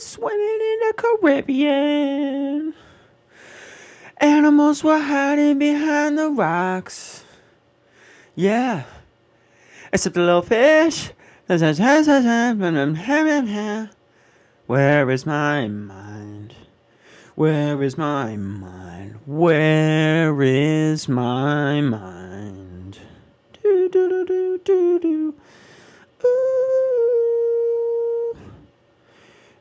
swimming in the Caribbean. Animals were hiding behind the rocks. Yeah. Except the little fish. Where is my mind? Where is my mind? Where is my mind? Do do do do do do. Ooh.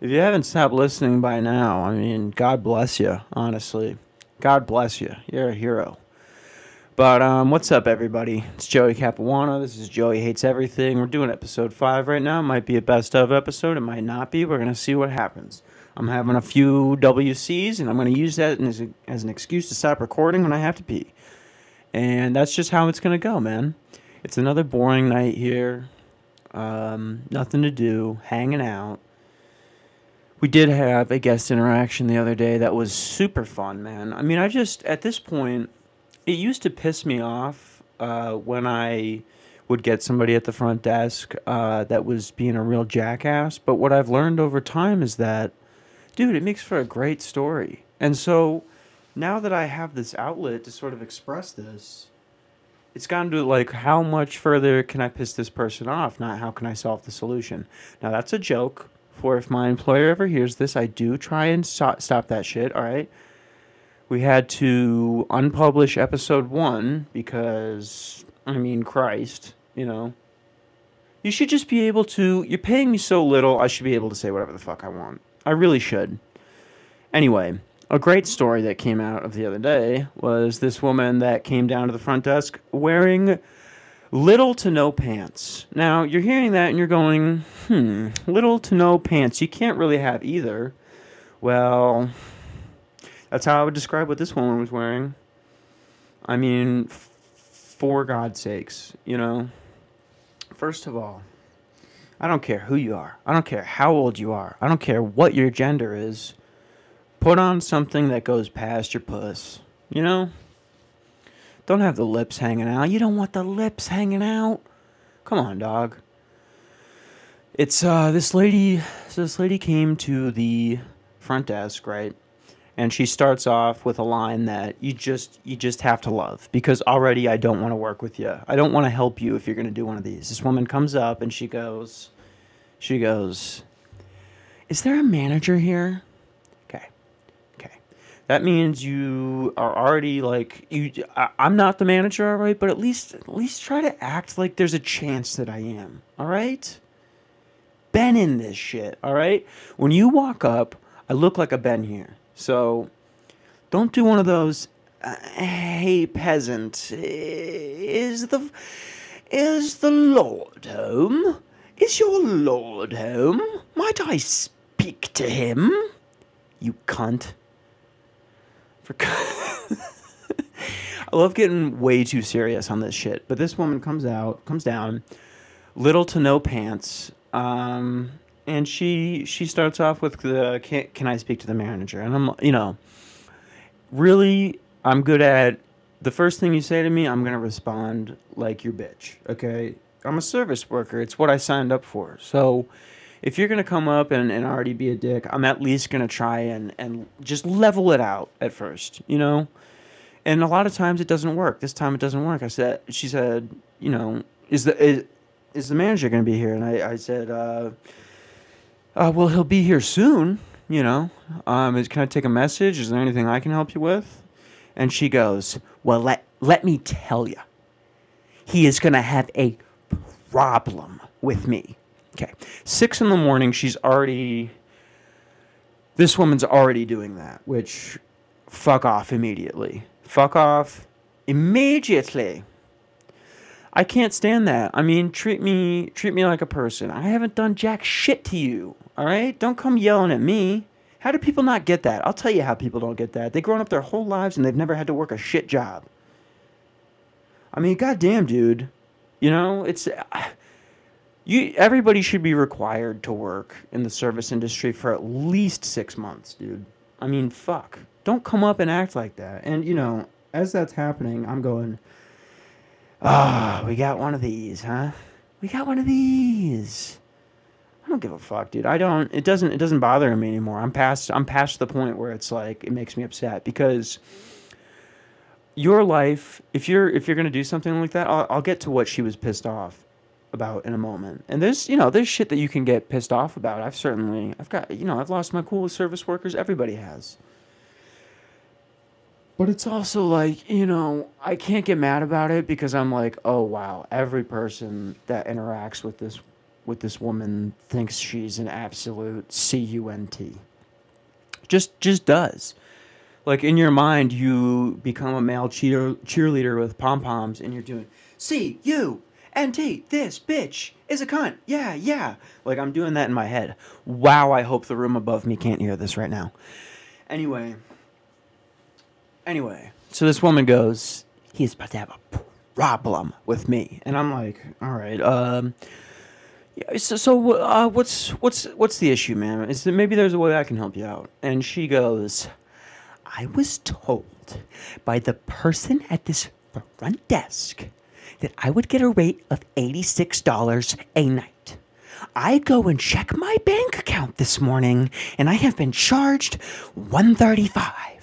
If you haven't stopped listening by now, I mean, God bless you, honestly. God bless you. You're a hero. But um, what's up, everybody? It's Joey Capuano. This is Joey Hates Everything. We're doing episode five right now. It might be a best of episode. It might not be. We're gonna see what happens. I'm having a few WCs, and I'm gonna use that as, a, as an excuse to stop recording when I have to pee. And that's just how it's gonna go, man. It's another boring night here. Um, nothing to do, hanging out. We did have a guest interaction the other day that was super fun, man. I mean, I just at this point it used to piss me off uh, when I would get somebody at the front desk uh, that was being a real jackass. But what I've learned over time is that, dude, it makes for a great story. And so now that I have this outlet to sort of express this, it's gotten to like how much further can I piss this person off, not how can I solve the solution. Now that's a joke. For if my employer ever hears this, I do try and so- stop that shit. All right we had to unpublish episode one because, I mean, Christ, you know. You should just be able to. You're paying me so little, I should be able to say whatever the fuck I want. I really should. Anyway, a great story that came out of the other day was this woman that came down to the front desk wearing little to no pants. Now, you're hearing that and you're going, hmm, little to no pants. You can't really have either. Well, that's how I would describe what this woman was wearing. I mean, f- for God's sakes, you know. First of all, I don't care who you are. I don't care how old you are. I don't care what your gender is. Put on something that goes past your puss. You know? Don't have the lips hanging out. You don't want the lips hanging out. Come on, dog. It's uh this lady so this lady came to the front desk, right? and she starts off with a line that you just you just have to love because already I don't want to work with you. I don't want to help you if you're going to do one of these. This woman comes up and she goes she goes, "Is there a manager here?" That means you are already like you I, I'm not the manager, all right, but at least at least try to act like there's a chance that I am. All right? Been in this shit, all right? When you walk up, I look like I've been here. So don't do one of those. Uh, hey, peasant, is the is the Lord home? Is your Lord home? Might I speak to him? You cunt. For I love getting way too serious on this shit, but this woman comes out, comes down, little to no pants, um, and she she starts off with the can, can I speak to the manager? And I'm you know, really I'm good at the first thing you say to me, I'm gonna respond like your bitch. Okay, I'm a service worker. It's what I signed up for. So if you're gonna come up and, and already be a dick, I'm at least gonna try and and just level it out at first. You know. And a lot of times it doesn't work. This time it doesn't work. I said, she said, you know, is the is, is the manager to be here? And I, I said, uh, uh, well, he'll be here soon. You know, um, is, can I take a message? Is there anything I can help you with? And she goes, well, let let me tell you, he is to have a problem with me. Okay, six in the morning. She's already. This woman's already doing that, which, fuck off immediately. Fuck off immediately. I can't stand that. I mean, treat me treat me like a person. I haven't done jack shit to you. All right? Don't come yelling at me. How do people not get that? I'll tell you how people don't get that. They've grown up their whole lives and they've never had to work a shit job. I mean, goddamn, dude. You know, it's uh, you. Everybody should be required to work in the service industry for at least six months, dude. I mean, fuck. Don't come up and act like that. And you know, as that's happening, I'm going. Ah, oh, we got one of these, huh? We got one of these. I don't give a fuck, dude. I don't. It doesn't. It doesn't bother me anymore. I'm past. I'm past the point where it's like it makes me upset because your life. If you're if you're gonna do something like that, I'll, I'll get to what she was pissed off about in a moment. And there's you know there's shit that you can get pissed off about. I've certainly I've got you know I've lost my cool service workers. Everybody has. But it's also like, you know, I can't get mad about it because I'm like, oh wow, every person that interacts with this with this woman thinks she's an absolute cunt. Just just does. Like in your mind, you become a male cheer, cheerleader with pom poms, and you're doing C U N T. This bitch is a cunt. Yeah, yeah. Like I'm doing that in my head. Wow. I hope the room above me can't hear this right now. Anyway. Anyway, so this woman goes, he's about to have a problem with me, and I'm like, all right, um, yeah, so, so uh, what's what's what's the issue, ma'am? Is that maybe there's a way I can help you out? And she goes, I was told by the person at this front desk that I would get a rate of $86 a night. I go and check my bank account this morning and I have been charged 135.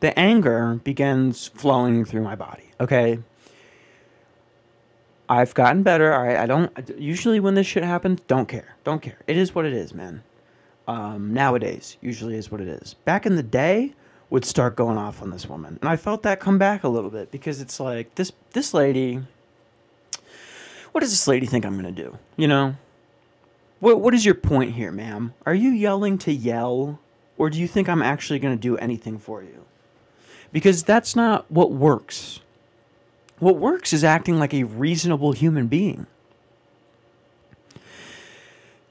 the anger begins flowing through my body. Okay. I've gotten better. All right. I don't usually when this shit happens, don't care. Don't care. It is what it is, man. Um, nowadays, usually is what it is. Back in the day, would start going off on this woman, and I felt that come back a little bit because it's like this this lady. What does this lady think I'm gonna do? You know. What what is your point here, ma'am? Are you yelling to yell, or do you think I'm actually gonna do anything for you? because that's not what works. What works is acting like a reasonable human being.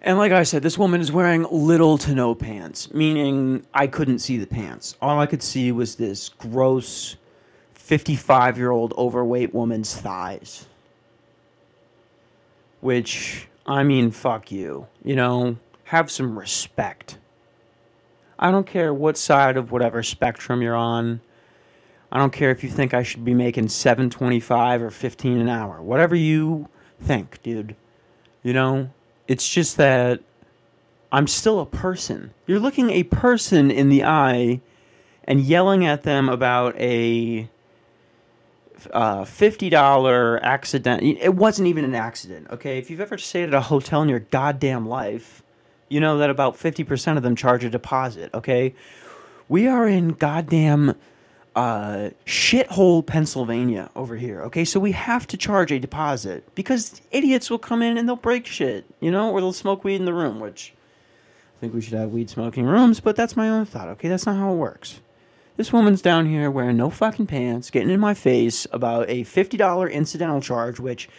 And like I said, this woman is wearing little to no pants, meaning I couldn't see the pants. All I could see was this gross 55 year old overweight woman's thighs. Which, I mean, fuck you. You know, have some respect. I don't care what side of whatever spectrum you're on. I don't care if you think I should be making 725 or 15 an hour. Whatever you think, dude. You know, it's just that I'm still a person. You're looking a person in the eye and yelling at them about a uh, $50 accident. It wasn't even an accident, okay? If you've ever stayed at a hotel in your goddamn life, you know that about 50% of them charge a deposit, okay? We are in goddamn uh, shithole Pennsylvania over here. Okay, so we have to charge a deposit because idiots will come in and they'll break shit, you know, or they'll smoke weed in the room, which I think we should have weed smoking rooms, but that's my own thought. Okay, that's not how it works. This woman's down here wearing no fucking pants, getting in my face about a $50 incidental charge, which,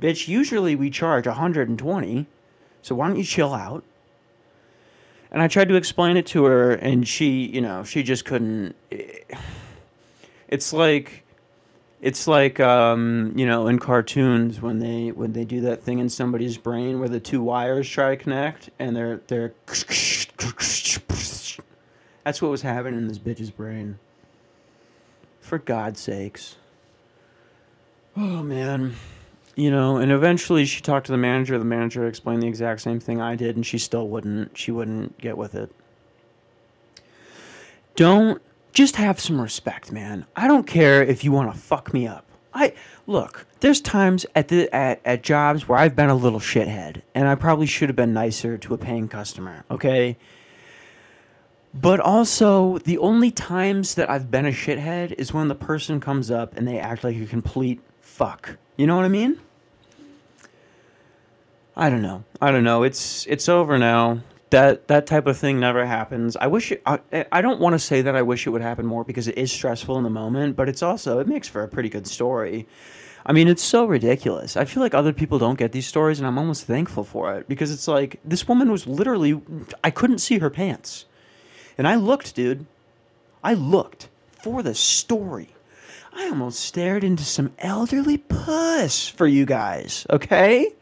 bitch, usually we charge 120 So why don't you chill out? And I tried to explain it to her, and she, you know, she just couldn't. It's like it's like um, you know in cartoons when they when they do that thing in somebody's brain where the two wires try to connect and they're they're that's what was happening in this bitch's brain. For god's sakes. Oh man. You know and eventually she talked to the manager. The manager explained the exact same thing i did and she still wouldn't she wouldn't get with it. Don't just have some respect, man. I don't care if you want to fuck me up. I look. There's times at the at, at jobs where I've been a little shithead, and I probably should have been nicer to a paying customer. Okay. But also, the only times that I've been a shithead is when the person comes up and they act like a complete fuck. You know what I mean? I don't know. I don't know. It's it's over now that that type of thing never happens. I wish it, I, I don't want to say that I wish it would happen more because it is stressful in the moment, but it's also it makes for a pretty good story. I mean, it's so ridiculous. I feel like other people don't get these stories and I'm almost thankful for it because it's like this woman was literally I couldn't see her pants. And I looked, dude. I looked for the story. I almost stared into some elderly puss for you guys, okay?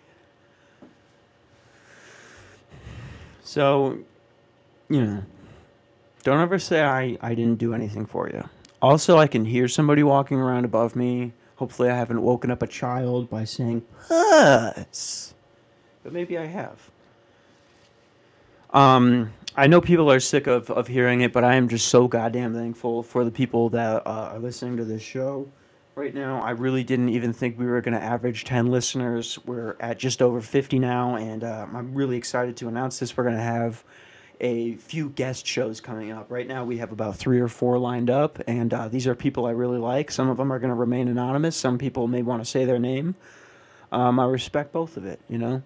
So, you know, don't ever say I, I didn't do anything for you. Also, I can hear somebody walking around above me Hopefully, I haven't woken up a child by saying puss. But maybe I have. Um, I know people are sick of, of hearing it, but I am just so goddamn thankful for the people that uh, are listening to this show right now. I really didn't even think we were going to average 10 listeners. We're at just over 50 now, and uh, I'm really excited to announce this. We're going to have a few guest shows coming up. Right now, we have about three or four lined up, and uh, these are people I really like. Some of them are going to remain anonymous, some people may want to say their name. Um, I respect both of it, you know?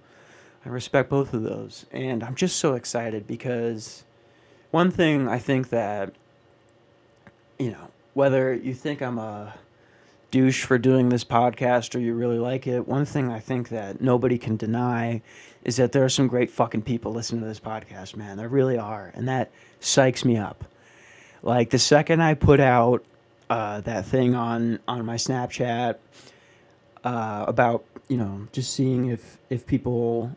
I respect both of those. And I'm just so excited because one thing I think that, you know, whether you think I'm a douche for doing this podcast or you really like it, one thing I think that nobody can deny is that there are some great fucking people listening to this podcast, man. There really are. And that psychs me up. Like the second I put out uh, that thing on, on my Snapchat uh, about, you know, just seeing if, if people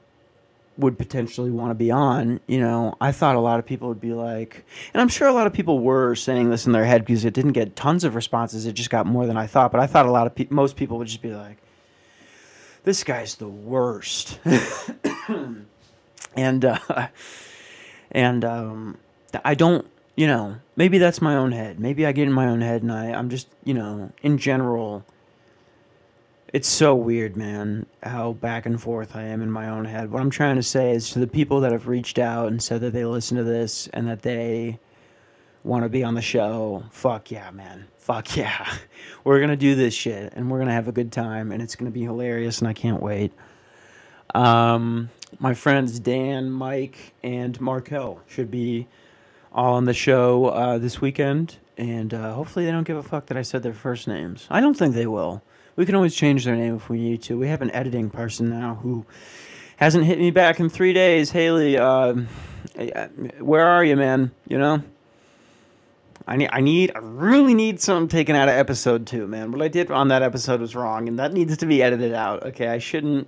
would potentially want to be on, you know, I thought a lot of people would be like, and I'm sure a lot of people were saying this in their head because it didn't get tons of responses. It just got more than I thought. But I thought a lot of people, most people would just be like, this guy's the worst. and, uh, and, um, I don't, you know, maybe that's my own head. Maybe I get in my own head and I, I'm just, you know, in general, it's so weird, man, how back and forth I am in my own head. What I'm trying to say is to the people that have reached out and said that they listen to this and that they want to be on the show, fuck yeah, man. Fuck yeah. We're going to do this shit and we're going to have a good time and it's going to be hilarious and I can't wait. Um, my friends Dan, Mike, and Markel should be all on the show uh, this weekend. And uh, hopefully they don't give a fuck that I said their first names. I don't think they will. We can always change their name if we need to. We have an editing person now who hasn't hit me back in three days. Haley, uh, where are you, man? You know, I need, I need, I really need something taken out of episode two, man. What I did on that episode was wrong, and that needs to be edited out. Okay, I shouldn't,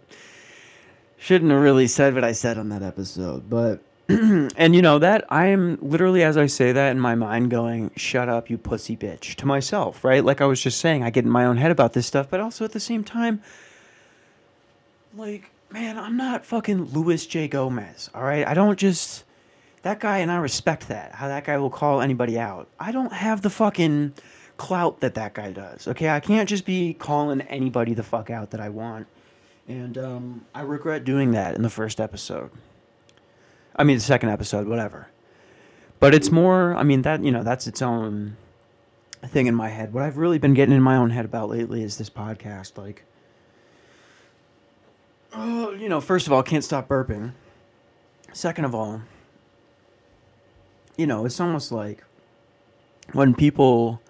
shouldn't have really said what I said on that episode, but and you know that I am literally as I say that in my mind going, "Shut up, you pussy bitch," to myself, right? Like I was just saying, I get in my own head about this stuff, but also at the same time, like, man, I'm not fucking Luis J Gomez, all right? I don't just that guy, and I respect that how that guy will call anybody out. I don't have the fucking clout that that guy does. Okay, I can't just be calling anybody the fuck out that I want, and um, I regret doing that in the first episode. I mean, the second episode, whatever. But it's more. I mean, that you know, that's its own thing in my head. What I've really been getting in my own head about lately is this podcast. Like, oh, you know, first of all, can't stop burping. Second of all, you know, it's almost like when people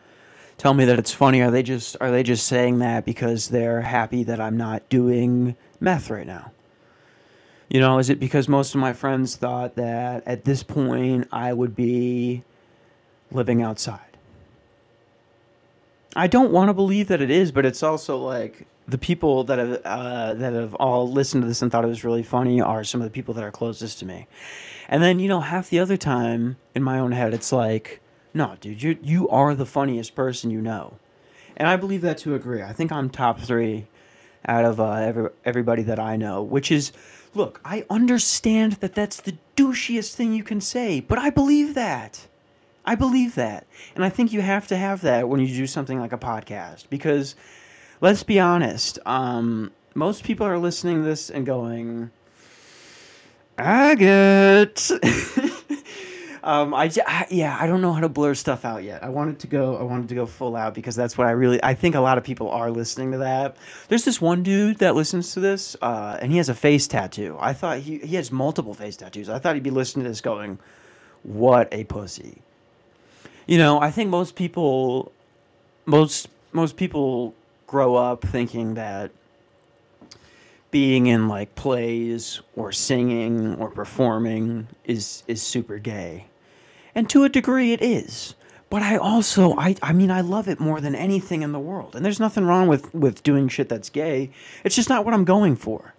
tell me that it's funny, are they just are they just saying that because they're happy that I'm not doing meth right now? You know, is it because most of my friends thought that at this point I would be living outside? I don't want to believe that it is, but it's also like the people that have uh, that have all listened to this and thought it was really funny are some of the people that are closest to me. And then you know, half the other time in my own head, it's like, no, dude, you you are the funniest person you know, and I believe that to agree. I think I'm top three out of uh, every, everybody that I know, which is Look, I understand that that's the douchiest thing you can say, but I believe that. I believe that. And I think you have to have that when you do something like a podcast because let's be honest, um, most people are listening to this and going, I get. Um, I, I, yeah, I don't know how to blur stuff out yet. I wanted to go. I wanted to go full out because that's what I really. I think a lot of people are listening to that. There's this one dude that listens to this, uh, and he has a face tattoo. I thought he he has multiple face tattoos. I thought he'd be listening to this going, "What a pussy." You know, I think most people, most most people grow up thinking that being in like plays or singing or performing is is super gay and to a degree it is. But i also i i mean i love it more than anything in the world. And there's nothing wrong with with doing shit that's gay. It's just not what i'm going for.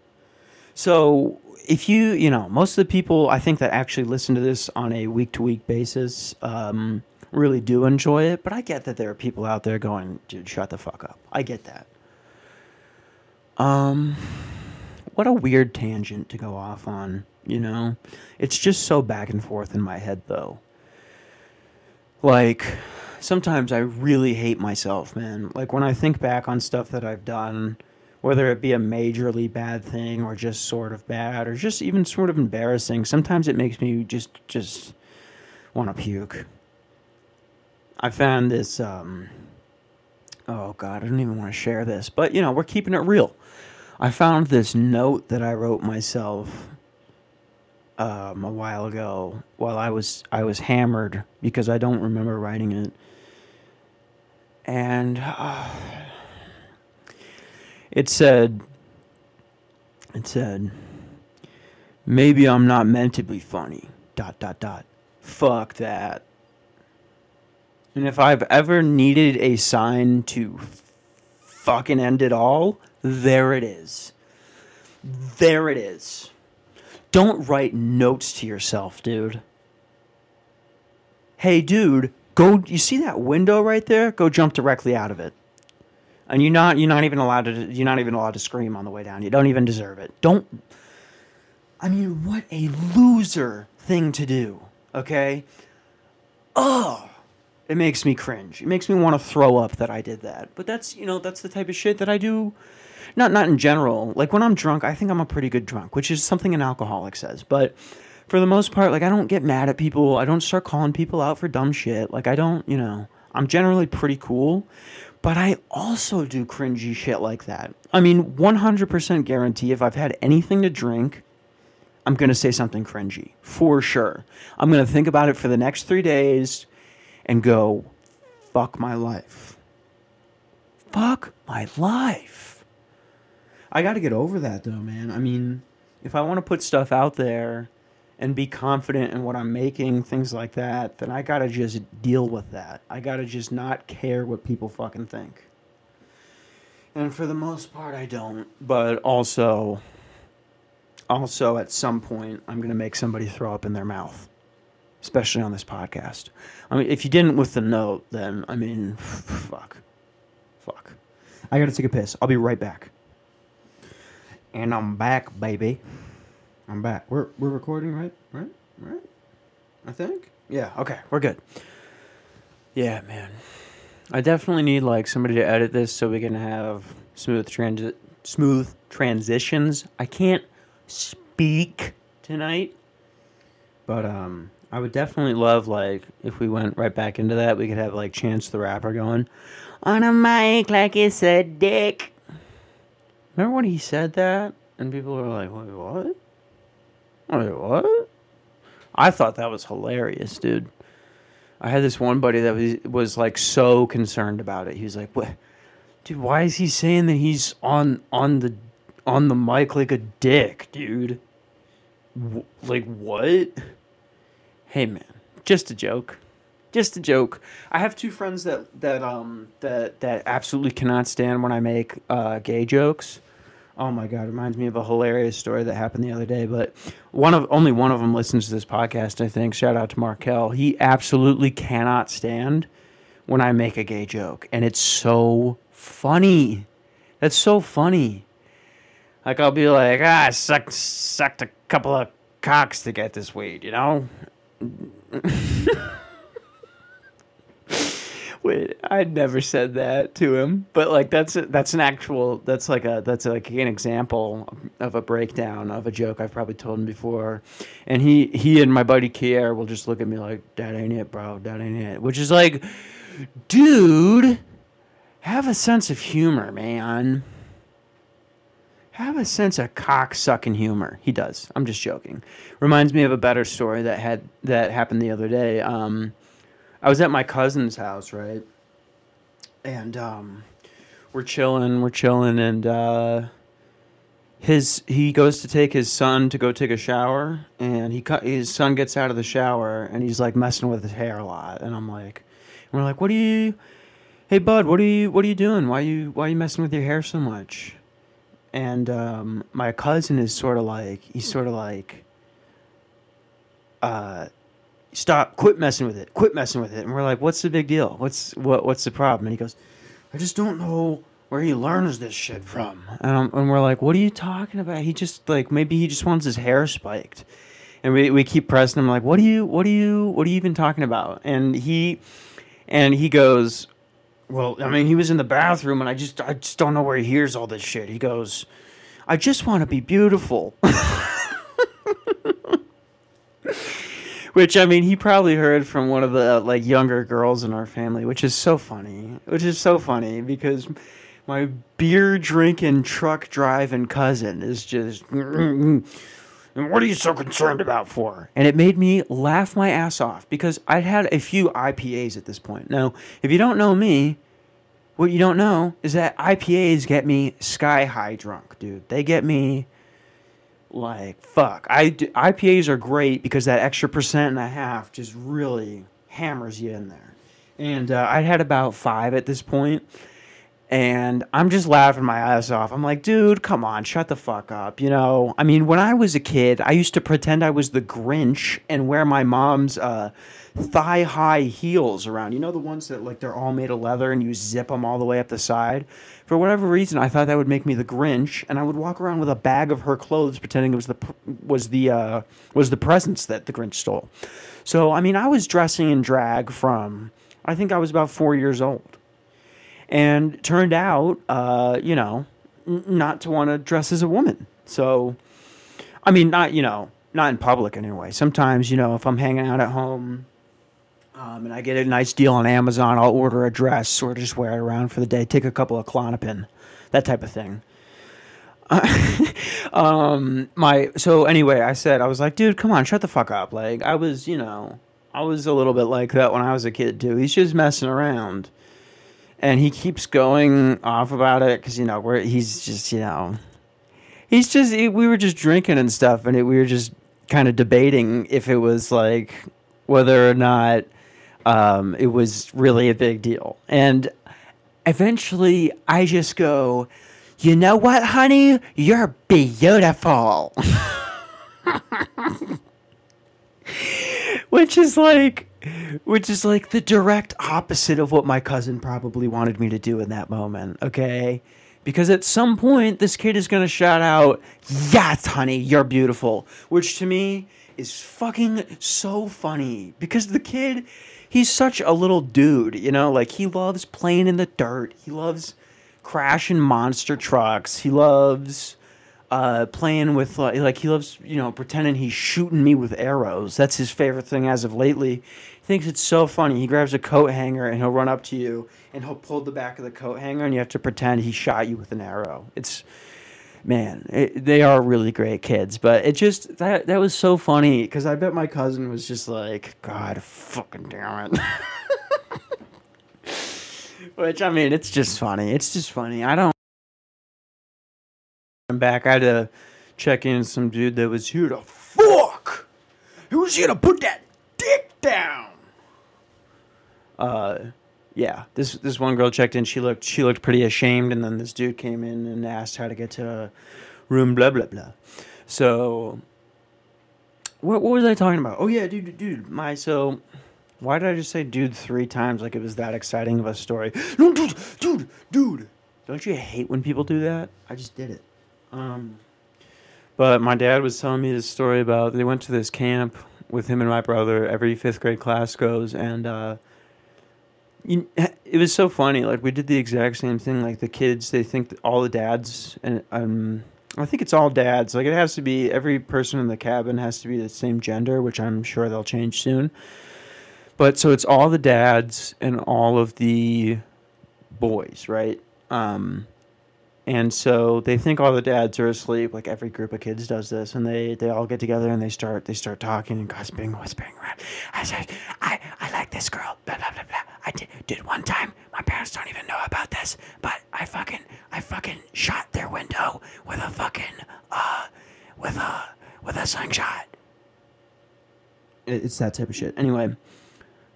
So if you you know most of the people i think that actually listen to this on a week to week basis um, really do enjoy it. But i get that there are people out there going dude shut the fuck up. I get that. Um, what a weird tangent to go off on, you know? It's just so back and forth in my head, though. Like, sometimes I really hate myself, man. Like, when I think back on stuff that I've done, whether it be a majorly bad thing or just sort of bad or just even sort of embarrassing, sometimes it makes me just, just want to puke. I found this, um, oh God, I don't even want to share this, but you know, we're keeping it real. I found this note that I wrote myself um, a while ago while I was I was hammered because I don't remember writing it, and uh, it said it said maybe I'm not meant to be funny. Dot dot dot. Fuck that. And if I've ever needed a sign to fucking end it all, there it is. There it is. Don't write notes to yourself, dude. Hey, dude, go. You see that window right there? Go jump directly out of it. And you're not. You're not even allowed to. You're not even allowed to scream on the way down. You don't even deserve it. Don't. I mean, what a loser thing to do. Okay. Oh it makes me cringe. It makes me want to throw up that I did that. But that's you know that's the type of shit that I do. Not not in general. Like when I'm drunk, I think I'm a pretty good drunk, which is something an alcoholic says. But for the most part, like I don't get mad at people. I don't start calling people out for dumb shit. Like I don't, you know, I'm generally pretty cool. But I also do cringy shit like that. I mean, 100% guarantee if I've had anything to drink, I'm going to say something cringy. For sure. I'm going to think about it for the next three days and go, fuck my life. Fuck my life. I got to get over that though, man. I mean, if I want to put stuff out there and be confident in what I'm making, things like that, then I got to just deal with that. I got to just not care what people fucking think. And for the most part, I don't. But also, also at some point, I'm going to make somebody throw up in their mouth especially on this podcast. I mean, if you didn't with the note, then I mean, fuck, fuck. I gotta take a piss. I'll be right back. And I'm back, baby. I'm back. We're we're recording, right? Right? Right? I think. Yeah. Okay. We're good. Yeah, man. I definitely need like somebody to edit this so we can have smooth transit, smooth transitions. I can't speak tonight, but um, I would definitely love like if we went right back into that, we could have like Chance the Rapper going on a mic like it's a dick. Remember when he said that and people were like, "Wait, what? Wait, what?" I thought that was hilarious, dude. I had this one buddy that was was like so concerned about it. He was like, "What, dude? Why is he saying that he's on on the on the mic like a dick, dude? W- like what?" Hey man, just a joke. Just a joke. I have two friends that that um that that absolutely cannot stand when I make uh, gay jokes. Oh my god, reminds me of a hilarious story that happened the other day. But one of only one of them listens to this podcast. I think. Shout out to Markel. He absolutely cannot stand when I make a gay joke, and it's so funny. That's so funny. Like I'll be like, ah, I sucked sucked a couple of cocks to get this weed, you know? Wait, I never said that to him, but like that's a, that's an actual that's like a that's like an example of a breakdown of a joke I've probably told him before, and he he and my buddy Kier will just look at me like that ain't it, bro, that ain't it, which is like, dude, have a sense of humor, man have a sense of cocksucking humor. He does. I'm just joking. Reminds me of a better story that had that happened the other day. Um, I was at my cousin's house, right, and um, we're chilling, we're chilling, and uh, his he goes to take his son to go take a shower, and he cut his son gets out of the shower, and he's like messing with his hair a lot, and I'm like, and we're like, what are you? Hey, bud, what are you? What are you doing? Why are you? Why are you messing with your hair so much? and um, my cousin is sort of like he's sort of like uh, stop quit messing with it quit messing with it and we're like what's the big deal what's what what's the problem and he goes i just don't know where he learns this shit from. And, we're like, what are you talking about? He just like maybe he just wants his hair spiked. And we, we keep pressing him like, what are you what are you what are you even talking about? And he and he goes, well, I mean, he was in the bathroom, and I just I just don't know where he hears all this shit. He goes, I just want to be beautiful. Which I mean, he probably heard from one of the like younger girls in our family, which is so funny. Which is so funny because my beer drinking, truck driving cousin is just. Mm-hmm. And what are you so concerned about for? And it made me laugh my ass off because I'd had a few IPAs at this point. Now, if you don't know me, what you don't know is that IPAs get me sky high drunk, dude. They get me like fuck. I IPAs are great because that extra percent and a half just really hammers you in there. And uh, I had about five at this point, and I'm just laughing my ass off. I'm like, dude, come on, shut the fuck up. You know, I mean, when I was a kid, I used to pretend I was the Grinch and wear my mom's uh, thigh high heels around. You know, the ones that like they're all made of leather and you zip them all the way up the side. For whatever reason, I thought that would make me the Grinch, and I would walk around with a bag of her clothes, pretending it was the was the uh, was the presents that the Grinch stole. So, I mean, I was dressing in drag from I think I was about four years old and turned out, uh, you know, n- not to want to dress as a woman. So, I mean, not you know, not in public anyway. Sometimes, you know, if I'm hanging out at home. Um, and I get a nice deal on Amazon. I'll order a dress or just wear it around for the day. Take a couple of Klonopin, that type of thing. um, my so anyway, I said I was like, dude, come on, shut the fuck up. Like I was, you know, I was a little bit like that when I was a kid too. He's just messing around and he keeps going off about it because you know where he's just you know he's just we were just drinking and stuff and it, we were just kind of debating if it was like whether or not um, it was really a big deal and eventually i just go you know what honey you're beautiful which is like which is like the direct opposite of what my cousin probably wanted me to do in that moment, okay? Because at some point, this kid is gonna shout out, Yes, honey, you're beautiful. Which to me is fucking so funny. Because the kid, he's such a little dude, you know? Like, he loves playing in the dirt, he loves crashing monster trucks, he loves uh, playing with like, like he loves you know pretending he's shooting me with arrows. That's his favorite thing as of lately. He thinks it's so funny. He grabs a coat hanger and he'll run up to you and he'll pull the back of the coat hanger and you have to pretend he shot you with an arrow. It's man, it, they are really great kids. But it just that that was so funny because I bet my cousin was just like, God, fucking damn it. Which I mean, it's just funny. It's just funny. I don't. I'm back. I had to check in some dude that was here to fuck. Who's here to put that dick down? Uh, yeah. This this one girl checked in. She looked she looked pretty ashamed, and then this dude came in and asked how to get to room blah blah blah. So, what what was I talking about? Oh yeah, dude, dude, my so. Why did I just say dude three times like it was that exciting of a story? No, dude, dude, dude. Don't you hate when people do that? I just did it. Um, but my dad was telling me this story about they went to this camp with him and my brother. Every fifth grade class goes, and uh, you, it was so funny. Like we did the exact same thing. Like the kids, they think all the dads, and um, I think it's all dads. Like it has to be every person in the cabin has to be the same gender, which I'm sure they'll change soon. But so it's all the dads and all of the boys, right? Um, and so they think all the dads are asleep like every group of kids does this and they they all get together and they start they start talking and gossiping whispering i said i i like this girl blah blah i did did one time my parents don't even know about this but i fucking i fucking shot their window with a fucking uh with a with a slingshot it's that type of shit anyway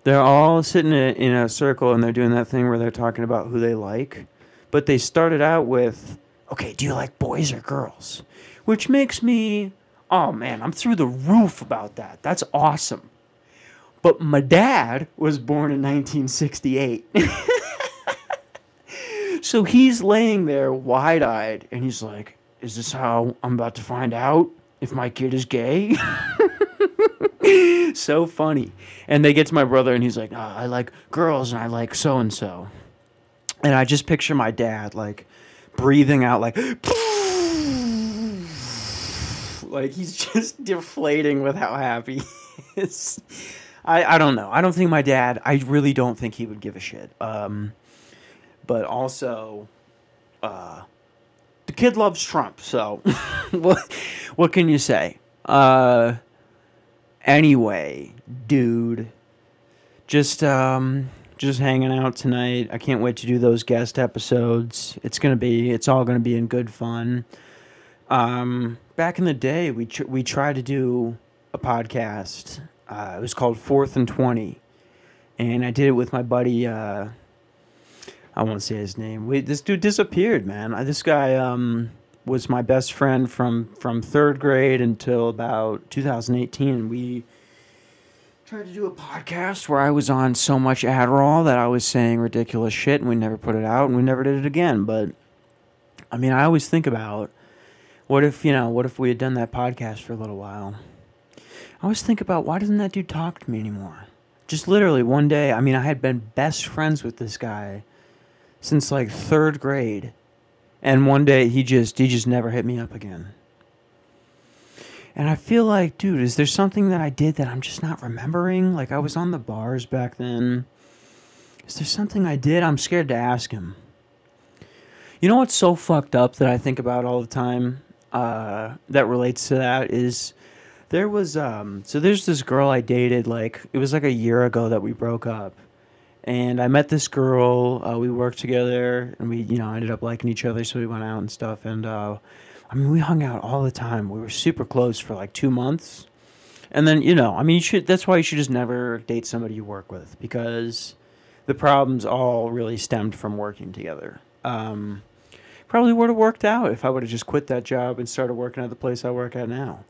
they're all sitting in a circle and they're doing that thing where they're talking about who they like but they started out with, okay, do you like boys or girls? Which makes me, oh man, I'm through the roof about that. That's awesome. But my dad was born in 1968. So he's laying there wide eyed and he's like, Is this how I'm about to find out if my kid is gay? so funny. And they get to my brother and he's like, oh, I like girls and I like so and so. And I just picture my dad like breathing out like like he's just deflating with how happy he is. I, I don't know. I don't think my dad. I really don't think he would give a shit. Um, but also, uh, the kid loves Trump. So, what what can you say? Uh, anyway, dude, just um, just hanging out tonight. I can't wait to do those guest episodes. It's gonna be. It's all gonna be in good fun. Um, back in the day, we tr- we tried to do a podcast uh, it was called Fourth and Twenty, and I did it with my buddy. Uh, I won't say his name. We, this dude disappeared, man. This guy um, was my best friend from from third grade until about 2018. We tried to do a podcast where I was on so much Adderall that I was saying ridiculous shit, and we never put it out, and we never did it again. But I mean, I always think about what if you know, what if we had done that podcast for a little while I always think about why doesn't that dude talk to me anymore? Just literally one day, I mean, I had been best friends with this guy since like third grade, and one day he just he just never hit me up again. And I feel like, dude, is there something that I did that I'm just not remembering? Like I was on the bars back then. Is there something I did? I'm scared to ask him. You know what's so fucked up that I think about all the time? Uh, that relates to that is there was um so there's this girl I dated like it was like a year ago that we broke up. And I met this girl, uh, we worked together and we, you know, ended up liking each other so we went out and stuff and uh I mean we hung out all the time. We were super close for like 2 months. And then, you know, I mean you should that's why you should just never date somebody you work with because the problems all really stemmed from working together. Um probably would have worked out if I would have just quit that job and started working at the place I work at now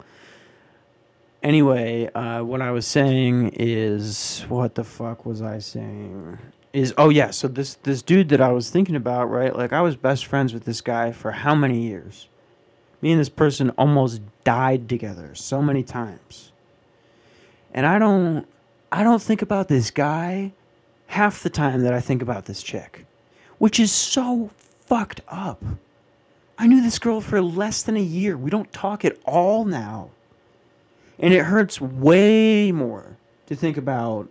anyway, uh, what I was saying is, what the fuck was I saying? Is oh yeah, so this this dude that I was thinking about, right? Like I was best friends with this guy for how many years? Me and this person almost died together so many times. And I don't I don't think about this guy half the time that I think about this chick, which is so fucked up. I knew this girl for less than a year. We don't talk at all now. And it hurts way more to think about,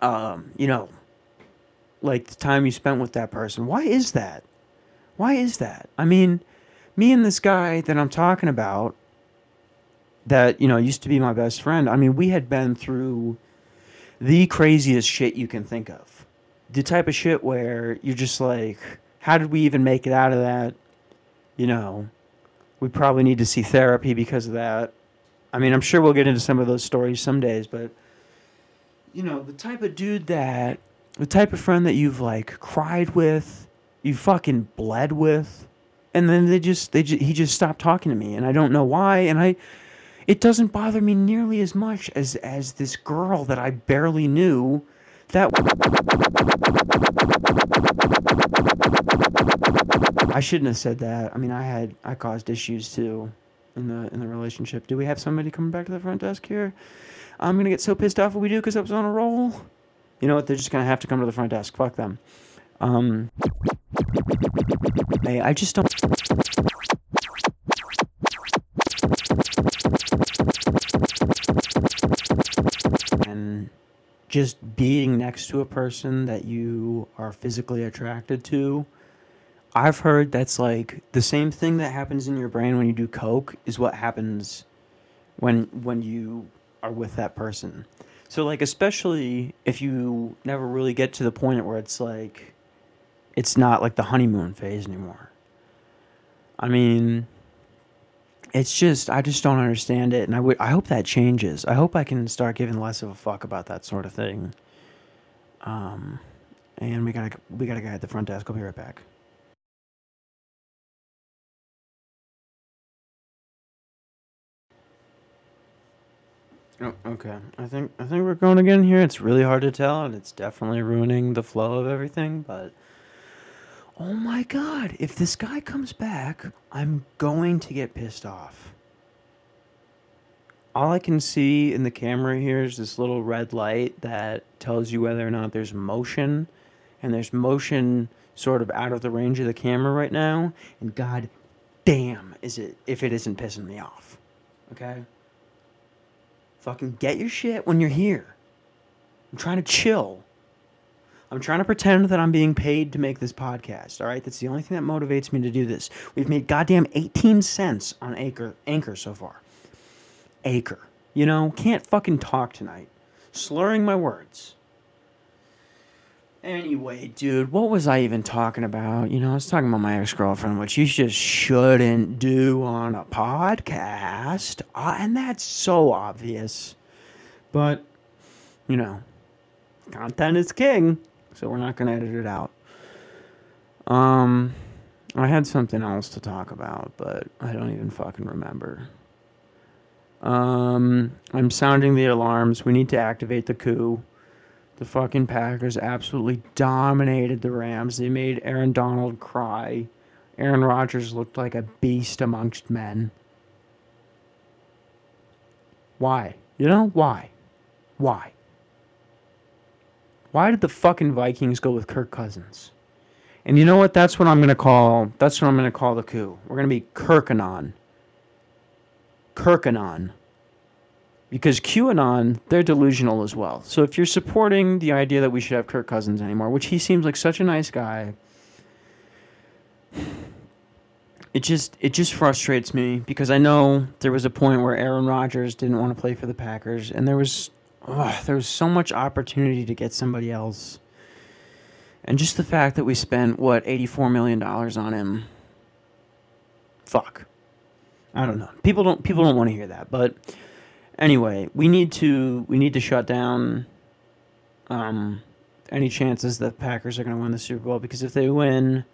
um, you know, like the time you spent with that person. Why is that? Why is that? I mean, me and this guy that I'm talking about, that, you know, used to be my best friend, I mean, we had been through the craziest shit you can think of. The type of shit where you're just like, how did we even make it out of that? You know, we probably need to see therapy because of that. I mean, I'm sure we'll get into some of those stories some days, but you know, the type of dude that the type of friend that you've like cried with, you fucking bled with, and then they just they just, he just stopped talking to me, and I don't know why, and I it doesn't bother me nearly as much as as this girl that I barely knew that I shouldn't have said that. I mean, I had I caused issues too in the in the relationship. Do we have somebody coming back to the front desk here? I'm gonna get so pissed off if we do because I was on a roll. You know what? They're just gonna have to come to the front desk. Fuck them. Um, hey, I just don't. And just being next to a person that you are physically attracted to I've heard that's like the same thing that happens in your brain when you do coke is what happens when when you are with that person. So like especially if you never really get to the point where it's like it's not like the honeymoon phase anymore. I mean it's just I just don't understand it and I would I hope that changes. I hope I can start giving less of a fuck about that sort of thing. Um and we got to we got to go at the front desk. I'll be right back. Oh, okay. I think I think we're going again here. It's really hard to tell, and it's definitely ruining the flow of everything. But oh my god, if this guy comes back, I'm going to get pissed off. All I can see in the camera here is this little red light that tells you whether or not there's motion, and there's motion sort of out of the range of the camera right now, and god damn is it if it isn't pissing me off. Okay? Fucking get your shit when you're here. I'm trying to chill. I'm trying to pretend that I'm being paid to make this podcast. All right, that's the only thing that motivates me to do this. We've made goddamn 18 cents on Anchor, Anchor so far. Acre. You know, can't fucking talk tonight. Slurring my words. Anyway, dude, what was I even talking about? You know, I was talking about my ex girlfriend, which you just shouldn't do on a podcast. Uh, and that's so obvious. But, you know, content is king so we're not going to edit it out. Um, I had something else to talk about, but I don't even fucking remember. Um, I'm sounding the alarms. We need to activate the coup. The fucking Packers absolutely dominated the Rams. They made Aaron Donald cry. Aaron Rodgers looked like a beast amongst men. Why? You know, why? Why? Why did the fucking Vikings go with Kirk Cousins? And you know what? That's what I'm gonna call. That's what I'm gonna call the coup. We're gonna be Kirkanon. Kirkanon. Because QAnon, they're delusional as well. So if you're supporting the idea that we should have Kirk Cousins anymore, which he seems like such a nice guy, it just it just frustrates me because I know there was a point where Aaron Rodgers didn't want to play for the Packers, and there was there was so much opportunity to get somebody else. And just the fact that we spent, what, $84 million on him. Fuck. I don't know. People don't people don't want to hear that. But anyway, we need to we need to shut down um, any chances that Packers are going to win the Super Bowl because if they win,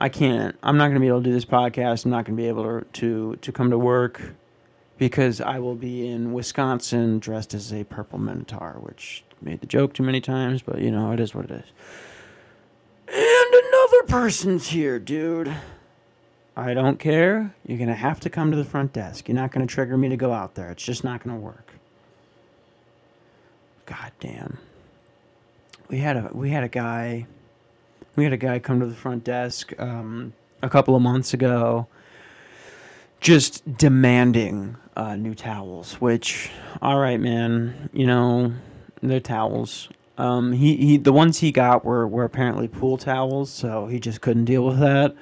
I can't. I'm not going to be able to do this podcast. I'm not going to be able to, to to come to work because I will be in Wisconsin dressed as a purple minotaur, which made the joke too many times, but you know, it is what it is. And another person's here, dude. I don't care. You're going to have to come to the front desk. You're not going to trigger me to go out there. It's just not going to work. God damn. We had a we had a guy we had a guy come to the front desk um, a couple of months ago just demanding uh, new towels. Which, all right, man, you know, they're towels. Um, he, he the ones he got were were apparently pool towels, so he just couldn't deal with that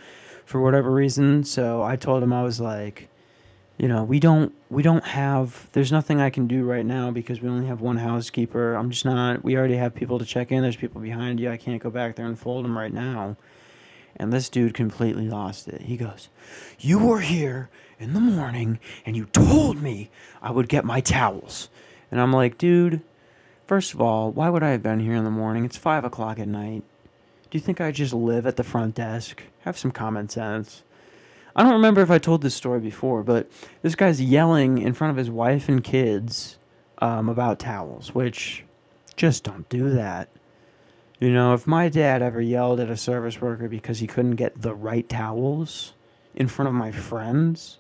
for whatever reason. So I told him I was like, you know, we don't we don't have there's nothing I can do right now because we only have one housekeeper. I'm just not we already have people to check in. There's people behind you. I can't go back there and fold them right now. And this dude completely lost it. He goes, "You were here in the morning and you told me I would get my towels. And I'm like, dude, first of all, why would I have been here in the morning? It's five o'clock at night. Do you think I just live at the front desk? Have some common sense. I don't remember if I told this story before, but this guy's yelling in front of his wife and kids um, about towels, which just don't do that. You know, if my dad ever yelled at a service worker because he couldn't get the right towels in front of my friends,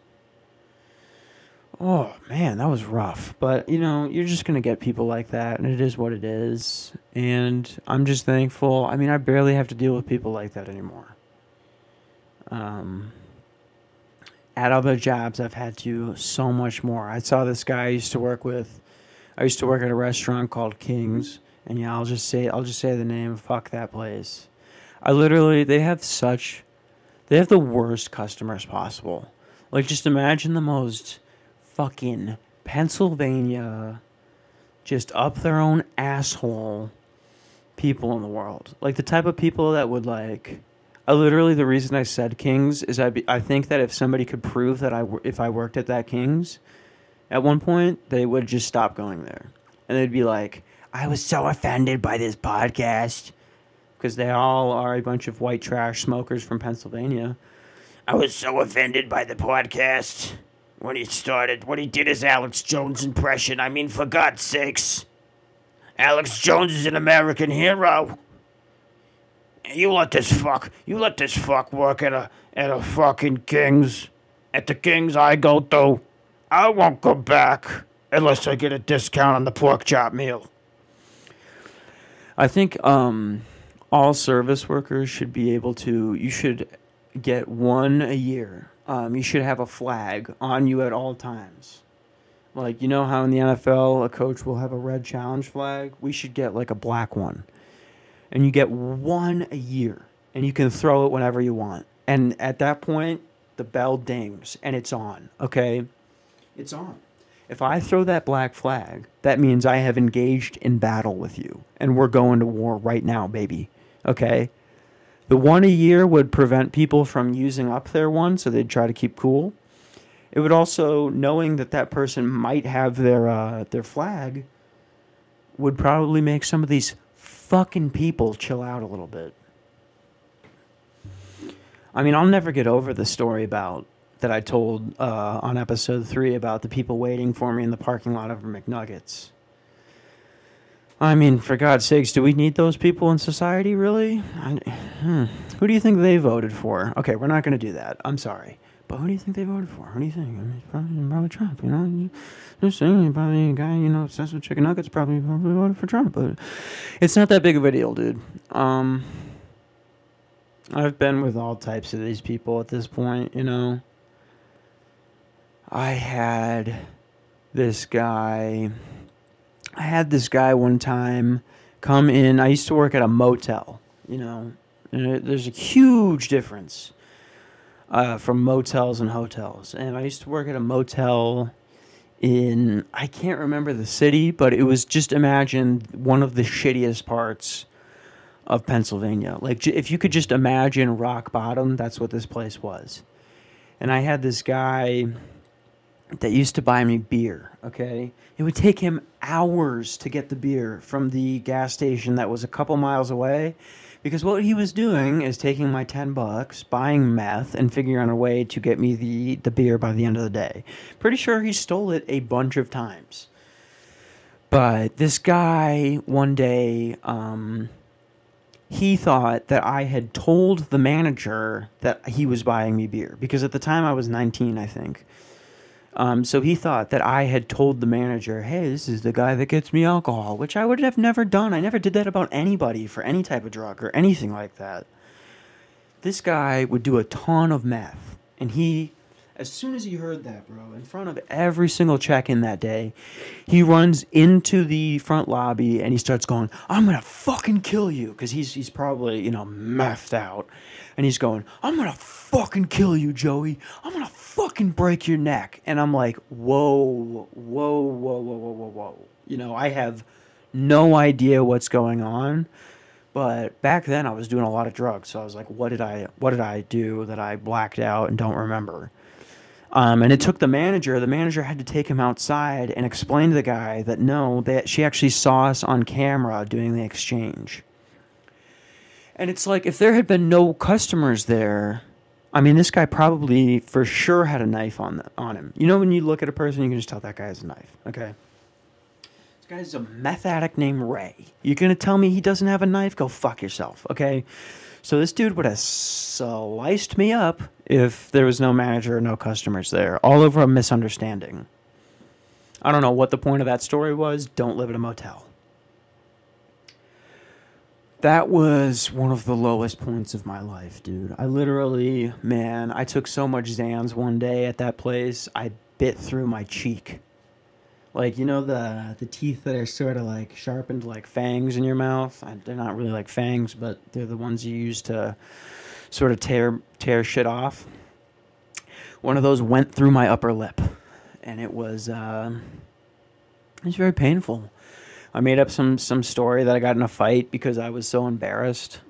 Oh man, that was rough. But you know, you're just gonna get people like that, and it is what it is. And I'm just thankful. I mean, I barely have to deal with people like that anymore. Um, at other jobs, I've had to so much more. I saw this guy I used to work with. I used to work at a restaurant called Kings, and yeah, I'll just say I'll just say the name. Fuck that place. I literally they have such, they have the worst customers possible. Like just imagine the most fucking Pennsylvania, just up their own asshole people in the world. Like the type of people that would like. I literally the reason I said Kings is I be, I think that if somebody could prove that I if I worked at that Kings, at one point they would just stop going there, and they'd be like, "I was so offended by this podcast," because they all are a bunch of white trash smokers from Pennsylvania. I was so offended by the podcast when he started, when he did his Alex Jones impression. I mean, for God's sakes. Alex Jones is an American hero. You let this fuck, you let this fuck work at a at a fucking King's, at the King's I go to. I won't go back unless I get a discount on the pork chop meal. I think um, all service workers should be able to. You should get one a year. Um, you should have a flag on you at all times. Like you know how in the NFL a coach will have a red challenge flag. We should get like a black one, and you get one a year, and you can throw it whenever you want. And at that point, the bell dings and it's on. Okay, it's on. If I throw that black flag, that means I have engaged in battle with you, and we're going to war right now, baby. Okay. The one a year would prevent people from using up their one, so they'd try to keep cool. It would also, knowing that that person might have their uh, their flag, would probably make some of these fucking people chill out a little bit. I mean, I'll never get over the story about that I told uh, on episode three about the people waiting for me in the parking lot over McNuggets. I mean, for God's sakes, do we need those people in society, really? I, hmm. Who do you think they voted for? Okay, we're not going to do that. I'm sorry. But who do you think they voted for? Who do you think? I mean, probably, probably Trump, you know? Just saying, probably a guy, you know, obsessed with chicken nuggets probably, probably voted for Trump. But it's not that big of a deal, dude. Um, I've been with all types of these people at this point, you know? I had this guy I had this guy one time come in. I used to work at a motel, you know, and there's a huge difference uh, from motels and hotels. And I used to work at a motel in, I can't remember the city, but it was just imagine one of the shittiest parts of Pennsylvania. Like, if you could just imagine rock bottom, that's what this place was. And I had this guy that used to buy me beer, okay? It would take him hours to get the beer from the gas station that was a couple miles away because what he was doing is taking my 10 bucks, buying meth and figuring out a way to get me the the beer by the end of the day. Pretty sure he stole it a bunch of times. But this guy one day um he thought that I had told the manager that he was buying me beer because at the time I was 19, I think. Um, so he thought that I had told the manager, hey, this is the guy that gets me alcohol, which I would have never done. I never did that about anybody for any type of drug or anything like that. This guy would do a ton of meth. And he, as soon as he heard that, bro, in front of every single check in that day, he runs into the front lobby and he starts going, I'm going to fucking kill you. Because he's, he's probably, you know, methed out. And he's going, I'm going to fucking kill you, Joey. I'm to fucking break your neck. And I'm like, whoa, whoa, whoa, whoa, whoa, whoa, whoa. You know, I have no idea what's going on. But back then I was doing a lot of drugs, so I was like, what did I what did I do that I blacked out and don't remember? Um, and it took the manager. The manager had to take him outside and explain to the guy that no, that she actually saw us on camera doing the exchange. And it's like if there had been no customers there, I mean, this guy probably for sure had a knife on the, on him. You know, when you look at a person, you can just tell that guy has a knife. Okay. This guy guy's a meth addict named Ray. You're gonna tell me he doesn't have a knife? Go fuck yourself. Okay. So this dude would have sliced me up if there was no manager or no customers there, all over a misunderstanding. I don't know what the point of that story was. Don't live at a motel that was one of the lowest points of my life, dude. I literally, man, I took so much Xans one day at that place. I bit through my cheek. Like you know the the teeth that are sort of like sharpened like fangs in your mouth. I, they're not really like fangs, but they're the ones you use to sort of tear tear shit off. One of those went through my upper lip, and it was uh, it was very painful. I made up some some story that I got in a fight because I was so embarrassed.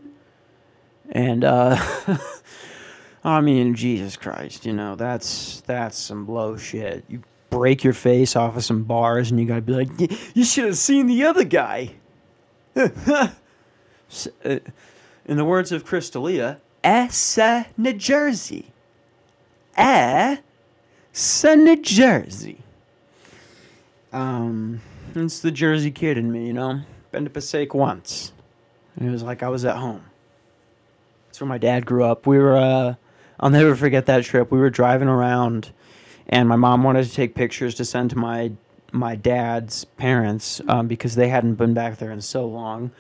And uh I mean, Jesus Christ, you know, that's that's some low shit. You break your face off of some bars and you got to be like, "You should have seen the other guy." Uh, in the words of Chris D'Elia, Essa New Jersey. Eh, New Jersey. Um it's the Jersey kid in me, you know. Been to Passaic once. And it was like I was at home. That's where my dad grew up. We were, uh, I'll never forget that trip. We were driving around, and my mom wanted to take pictures to send to my my dad's parents um, because they hadn't been back there in so long.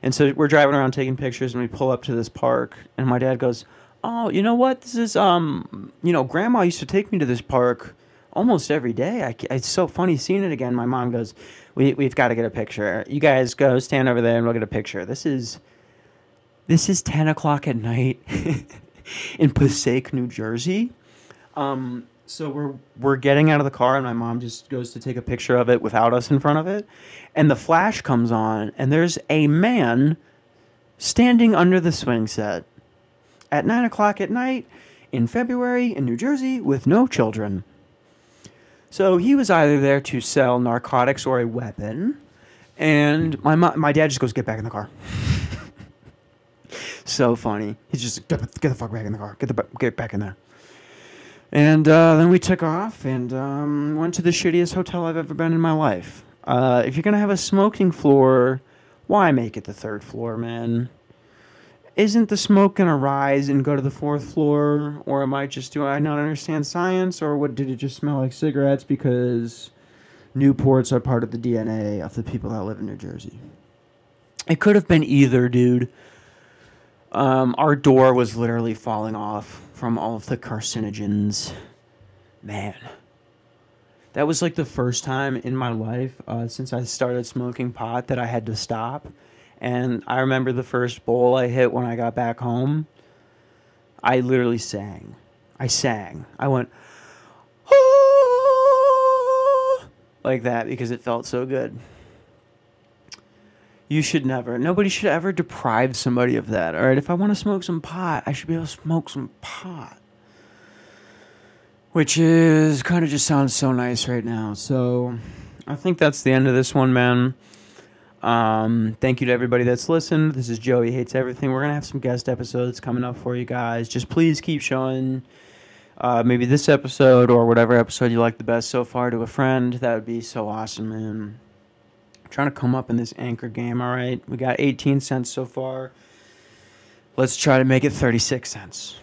And so we're driving around taking pictures, and we pull up to this park, and my dad goes, "Oh, you know what? This is um, you know, Grandma used to take me to this park almost every day. I, it's so funny seeing it again." My mom goes, "We we've got to get a picture. You guys go stand over there, and we'll get a picture. This is." This is 10 o'clock at night in Passaic, New Jersey. Um, so we're we're getting out of the car, and my mom just goes to take a picture of it without us in front of it, and the flash comes on, and there's a man standing under the swing set at nine o'clock at night in February in New Jersey with no children. So he was either there to sell narcotics or a weapon, and my my dad just goes, "Get back in the car." so funny. He's just get, get the fuck back in the car. Get the get back in there. And uh, then we took off and um, went to the shittiest hotel I've ever been in my life. Uh, if you're gonna have a smoking floor, why make it the third floor, man? Isn't the smoke gonna rise and go to the fourth floor, or am I just do I not understand science, or what did it just smell like cigarettes because Newports are part of the DNA of the people that live in New Jersey? It could have been either, dude. Um, our door was literally falling off from all of the carcinogens. Man. That was like the first time in my life uh, since I started smoking pot that I had to stop. And I remember the first bowl I hit when I got back home. I literally sang. I sang. I went, "Ah," like that because it felt so good. You should never. Nobody should ever deprive somebody of that. All right. If I want to smoke some pot, I should be able to smoke some pot. Which is kind of just sounds so nice right now. So I think that's the end of this one, man. Um, thank you to everybody that's listened. This is Joey Hates Everything. We're going to have some guest episodes coming up for you guys. Just please keep showing uh, maybe this episode or whatever episode you like the best so far to a friend. That would be so awesome, man trying to come up in this anchor game, all right? We got 18 cents so far. Let's try to make it 36 cents.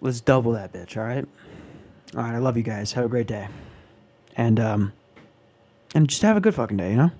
Let's double that bitch, all right? All right, I love you guys. Have a great day. And um and just have a good fucking day, you know?